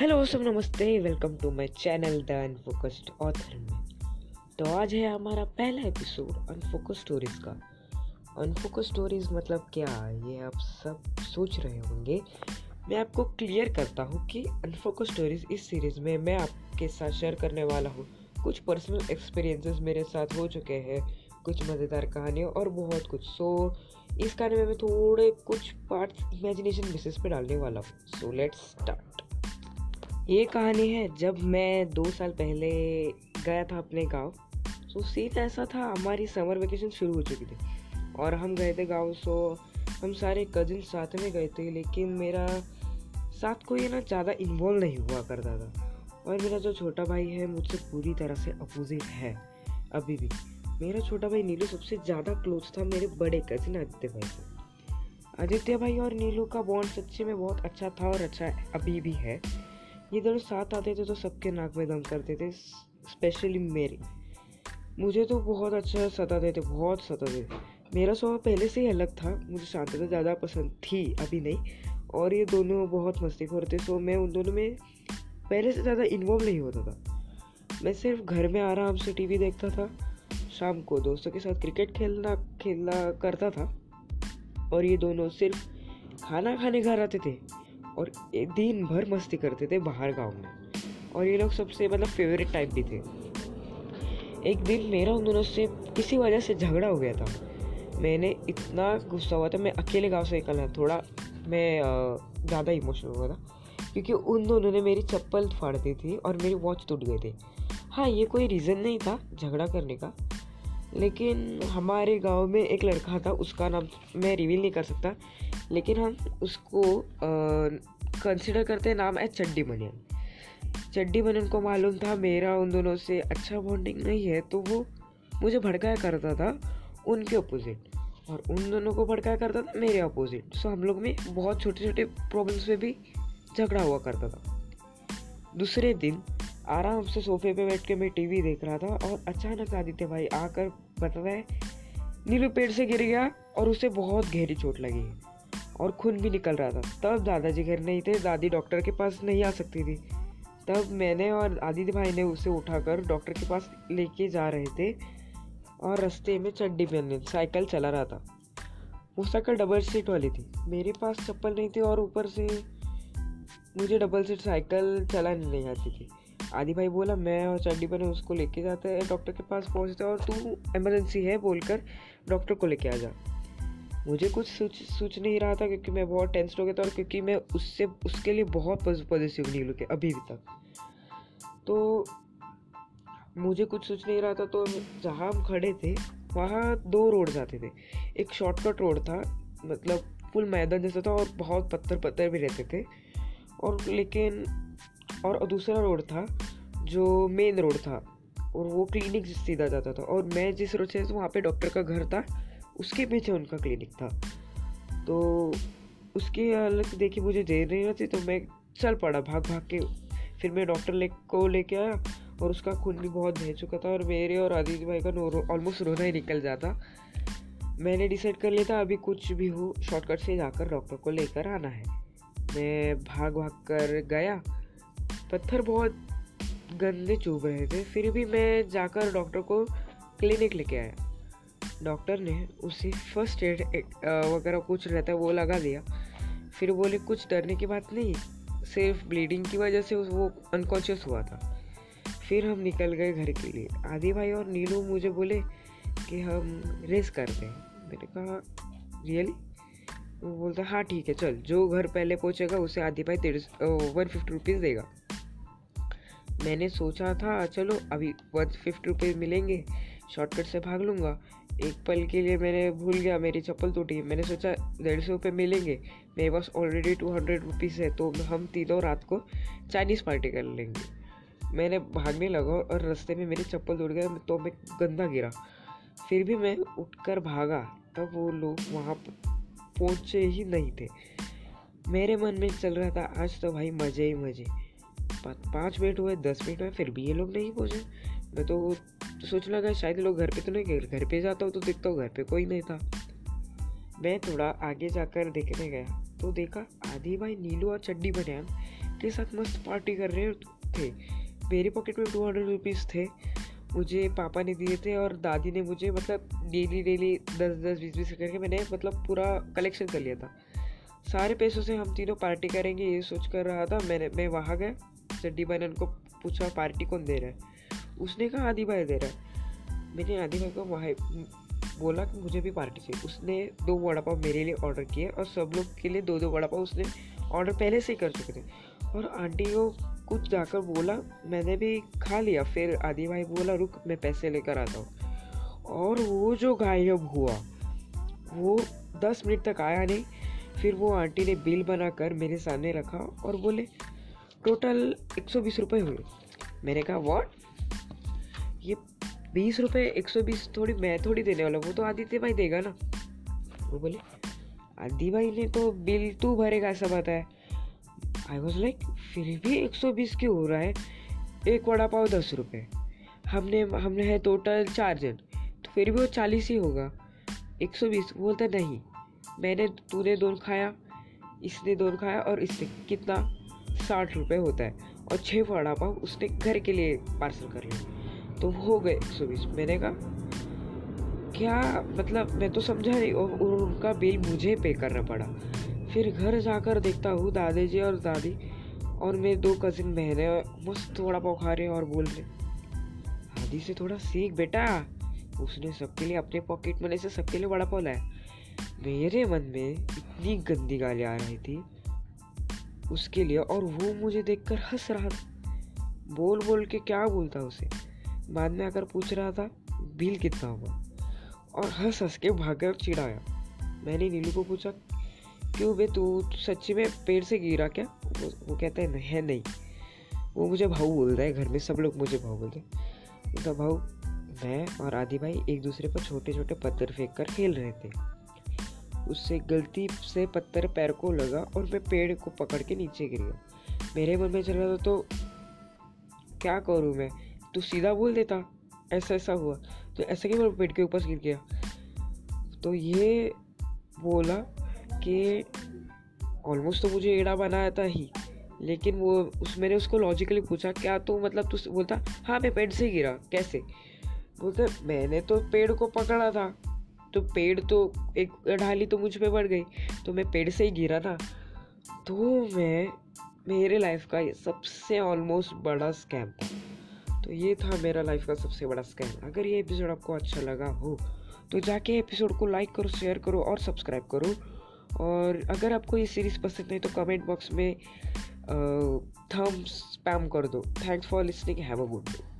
Hello सब नमस्ते welcome to my channel the unfocused author में। तो आज है हमारा पहला एपिसोड अनफोकस स्टोरीज का। अनफोकस स्टोरीज मतलब क्या? ये आप सब सोच रहे होंगे। मैं आपको क्लियर करता हूँ कि अनफोकस स्टोरीज इस सीरीज़ में मैं आपके साथ शेयर करने वाला हूँ। कुछ पर्सनल एक्सपीरियंसेस मेरे साथ हो चुके हैं कुछ मज़ेदार कहानियाँ और बहुत कुछ। सो so, इस कहानी में मैं थोड़े कुछ पार्ट्स इमेजिनेशन बेसिस पे डालने वाला हूँ। सो लेट्स स्टार्ट ये कहानी है, जब मैं दो साल पहले गया था अपने गाँव सो सीन ऐसा था, हमारी समर वेकेशन शुरू हो चुकी थी। और हम गए थे गाँव सो हम सारे कजिन साथ में गए थे, लेकिन मेरा साथ कोई ना ज़्यादा इन्वॉल्व नहीं हुआ करता था। और मेरा जो छोटा भाई है, मुझसे पूरी तरह से अपोजिट है अभी भी। मेरा छोटा भाई नीलू सबसे ज़्यादा क्लोज था मेरे बड़े कजिन आदित्य भाई से। आदित्य भाई और नीलू का बॉन्ड सच्चे में बहुत अच्छा था और अच्छा अभी भी है। ये दोनों साथ आते थे तो सबके नाक में दम करते थे स्पेशली मेरे। मुझे तो बहुत अच्छा सताते थे, बहुत सताते थे। मेरा स्वभाव पहले से ही अलग था, मुझे शांतता ज़्यादा पसंद थी, अभी नहीं। और ये दोनों बहुत मस्ती थे सो मैं उन दोनों में पहले से ज़्यादा इन्वॉल्व नहीं होता था। मैं सिर्फ़ घर में आराम से टीवी देखता था, शाम को दोस्तों के साथ क्रिकेट खेलना खेलना करता था। और ये दोनों सिर्फ़ खाना खाने घर आते थे। और दिन भर मस्ती करते थे बाहर गाँव में। और ये लोग सबसे मतलब फेवरेट टाइप भी थे। एक दिन मेरा उन दोनों से किसी वजह से झगड़ा हो गया था। मैंने इतना गुस्सा हुआ था, मैं अकेले गाँव से निकलना थोड़ा मैं ज़्यादा इमोशनल हुआ था। क्योंकि उन दोनों ने मेरी चप्पल फाड़ दी थी और मेरी वॉच टूट गए थे। हाँ ये कोई रीज़न नहीं था झगड़ा करने का। लेकिन हमारे गाँव में एक लड़का था, उसका नाम मैं रिवील नहीं कर सकता। लेकिन हम उसको कंसिडर करते हैं नाम है चड्डी मनियन चड्डी मनियन को मालूम था मेरा उन दोनों से अच्छा बॉन्डिंग नहीं है तो वो मुझे भड़काया करता था उनके अपोजिट और उन दोनों को भड़काया करता था मेरे अपोजिट सो हम लोग में बहुत छोटे छोटे प्रॉब्लम्स में भी झगड़ा हुआ करता था। दूसरे दिन आराम से सोफे पे बैठ के मैं टीवी देख रहा था और अचानक आदित्य भाई आकर बता रहे नीलू पेड़ से गिर गया और उसे बहुत गहरी चोट लगी। और खून भी निकल रहा था। तब दादाजी घर नहीं थे, दादी डॉक्टर के पास नहीं आ सकती थी। तब मैंने और आदित्य भाई ने उसे उठाकर डॉक्टर के पास लेके जा रहे थे और रास्ते में चड्डी पहनने, साइकिल चला रहा था। वो साइकिल डबल सीट वाली थी। मेरे पास चप्पल नहीं थी और ऊपर से मुझे डबल सीट साइकिल चलानी नहीं आती थी। आदि भाई बोला, मैं और चड्डी बने उसको लेके जाते हैं, डॉक्टर के पास पहुँचते और तू इमरजेंसी है बोलकर डॉक्टर को लेके आ जा। मुझे कुछ सोच सोच नहीं रहा था क्योंकि मैं बहुत टेंस हो गया था और क्योंकि मैं उससे, उसके लिए बहुत पॉजिटिव नहीं लुके अभी भी तक। तो मुझे कुछ सोच नहीं रहा था तो जहाँ हम खड़े थे, वहाँ दो रोड जाते थे। एक शॉर्टकट रोड था मतलब फुल मैदान जैसा था और बहुत पत्थर पत्थर भी रहते थे। और लेकिन, और दूसरा रोड था, जो मेन रोड था, और वो क्लिनिक सीधा जाता था। और मैं जिस रोड से वहाँ पे डॉक्टर का घर था उसके पीछे उनका क्लिनिक था। तो उसकी हालत देखी मुझे देर नहीं रहती तो मैं चल पड़ा भाग भाग के। फिर मैं डॉक्टर ले, को लेके आया और उसका खून भी बहुत बह चुका था और मेरे और आदित्य भाई का ऑलमोस्ट रोना ही निकल जाता। मैंने डिसाइड कर लिया था, अभी कुछ भी हो शॉर्टकट से जाकर डॉक्टर को लेकर आना है। मैं भाग भाग कर गया, पत्थर बहुत गंदे चुभ रहे थे, फिर भी मैं जाकर डॉक्टर को क्लिनिक लेके आया। डॉक्टर ने उसे फ़र्स्ट एड वगैरह कुछ रहता है, वो लगा दिया। फिर बोले, कुछ डरने की बात नहीं, सिर्फ़ ब्लीडिंग की वजह से वो अनकॉन्शियस हुआ था। फिर हम निकल गए घर के लिए। आदि भाई और नीलू मुझे बोले कि हम रेस करते हैं मैंने कहा रियली वो बोलता हाँ ठीक है, चल, जो घर पहले पहुँचेगा, उसे आदि भाई तेरे वन फिफ्टी रुपीज़ देगा। मैंने सोचा था, चलो, अभी वन फिफ्टी रुपीज़ मिलेंगे शॉर्टकट से भाग लूँगा। एक पल के लिए मैंने भूल गया, मेरी चप्पल टूटी मैंने सोचा, डेढ़ सौ रुपये मिलेंगे। मेरे पास ऑलरेडी टू हंड्रेड रुपीज़ है तो हम तीनों रात को चाइनीज़ पार्टी कर लेंगे। मैंने भागने लगा और रास्ते में मेरी चप्पल टूट गया तो मैं गंदा गिरा। फिर भी मैं उठकर भागा, तब वो लोग वहाँ पहुँचे ही नहीं थे। मेरे मन में चल रहा था, आज तो भाई मज़े ही मज़े। पाँच मिनट हुए, दस मिनट हुए, फिर भी ये लोग नहीं पहुँचे। मैं तो तो सोच लगा शायद लोग घर पे तो नहीं गए, घर पे जाता हूँ तो देखता हूँ, घर पे कोई नहीं था। मैं थोड़ा आगे जाकर देखने गया तो देखा आदि भाई नीलू और चड्डी बनियान के साथ मस्त पार्टी कर रहे थे। मेरे पॉकेट में टू हंड्रेड रुपीज़ थे, मुझे पापा ने दिए थे और दादी ने मुझे मतलब डेली डेली दस दस बीस बीस करके मैंने मतलब पूरा कलेक्शन कर लिया था। सारे पैसों से हम तीनों पार्टी करेंगे ये सोच कर रहा था। मैंने, मैं वहाँ गया, चड्डी बहन को पूछा पार्टी कौन दे रहा है? उसने कहा, आदि भाई दे रहा है। मैंने आदि भाई को वहाँ बोला कि मुझे भी पार्टी चाहिए। उसने दो वड़ा पाव मेरे लिए ऑर्डर किए और सब लोग के लिए दो दो वड़ा पाव उसने ऑर्डर पहले से ही कर चुके थे। और आंटी को कुछ जाकर बोला, मैंने भी खा लिया। फिर आदि भाई बोला, रुक, मैं पैसे लेकर आता हूँ। और वो जो गायब हुआ, वो दस मिनट तक आया नहीं। फिर वो आंटी ने बिल बनाकर मेरे सामने रखा और बोले, टोटल एक सौ बीस रुपये हुए। मैंने कहा वॉट ये बीस रुपये एक सौ बीस थोड़ी, मैं थोड़ी देने वाला वो तो आदित्य भाई देगा ना। वो बोले आदि भाई ने तो बिल तू भरेगा, ऐसा बताया आई वॉज़ लाइक फिर भी 120 क्यों हो रहा है? एक वड़ा पाव दस रुपये हमने हमने है टोटल चार जन तो फिर भी वो चालीस ही होगा। 120 बोलता, नहीं, मैंने, तूने दोन खाया, इसने दोन खाया और इससे कितना? साठ रुपये होता है और छः वड़ा पाव उसने घर के लिए पार्सल कर लिया। तो हो गए 120 मैंने कहा, क्या मतलब मैं तो समझा नहीं, और उनका बिल मुझे पे करना पड़ा। फिर घर जाकर देखता हूँ दादी जी और दादी, और मेरे दो कजिन बहने मस्त वड़ा पाव खा रहे और बोल रहे दादी से थोड़ा सीख बेटा, उसने सबके लिए अपने पॉकेट मनी से सबके लिए बड़ा पाव लाया। मेरे मन में इतनी गंदी गाली आ रही थी उसके लिए, और वो मुझे देखकर हंस रहा था। बोल बोल के क्या बोलता उसे? बाद में आकर पूछ रहा था बिल कितना हुआ? और हंस हंस के भागकर चिढ़ाया। मैंने नीलू को पूछा क्यों बे तू सच्ची में पेड़ से गिरा क्या? वो, वो कहता है नहीं है नहीं। वो मुझे भाऊ बोल रहा है घर में सब लोग मुझे भाऊ बोलते तो भाऊ मैं और आदि भाई एक दूसरे पर छोटे छोटे पत्थर फेंक कर खेल रहे थे। उससे गलती से पत्थर पैर को लगा और मैं पेड़ को पकड़ के नीचे गिर गया। मेरे मन में चल रहा था तो क्या करूँ मैं? तू सीधा बोल देता, ऐसा ऐसा हुआ। तो ऐसा क्यों पेड़ के ऊपर गिर गया। तो ये बोला कि ऑलमोस्ट तो मुझे एड़ा बनाया था ही, लेकिन वो, उस, मैंने उसको लॉजिकली पूछा, क्या तो मतलब तू बोलता हाँ मैं पेड़ से गिरा, कैसे? बोलते, मैंने तो पेड़ को पकड़ा था तो पेड़ तो एक ढाली तो मुझ पे बढ़ गई तो मैं पेड़ से ही गिरा ना तो मैं, मेरे लाइफ का सबसे ऑलमोस्ट बड़ा स्कैम था। तो ये था मेरा लाइफ का सबसे बड़ा स्कैम अगर ये एपिसोड आपको अच्छा लगा हो तो जाके एपिसोड को लाइक करो शेयर करो और सब्सक्राइब करो। और अगर आपको ये सीरीज़ पसंद है तो कमेंट बॉक्स में थम्स स्पैम कर दो। Thanks for listening have a good day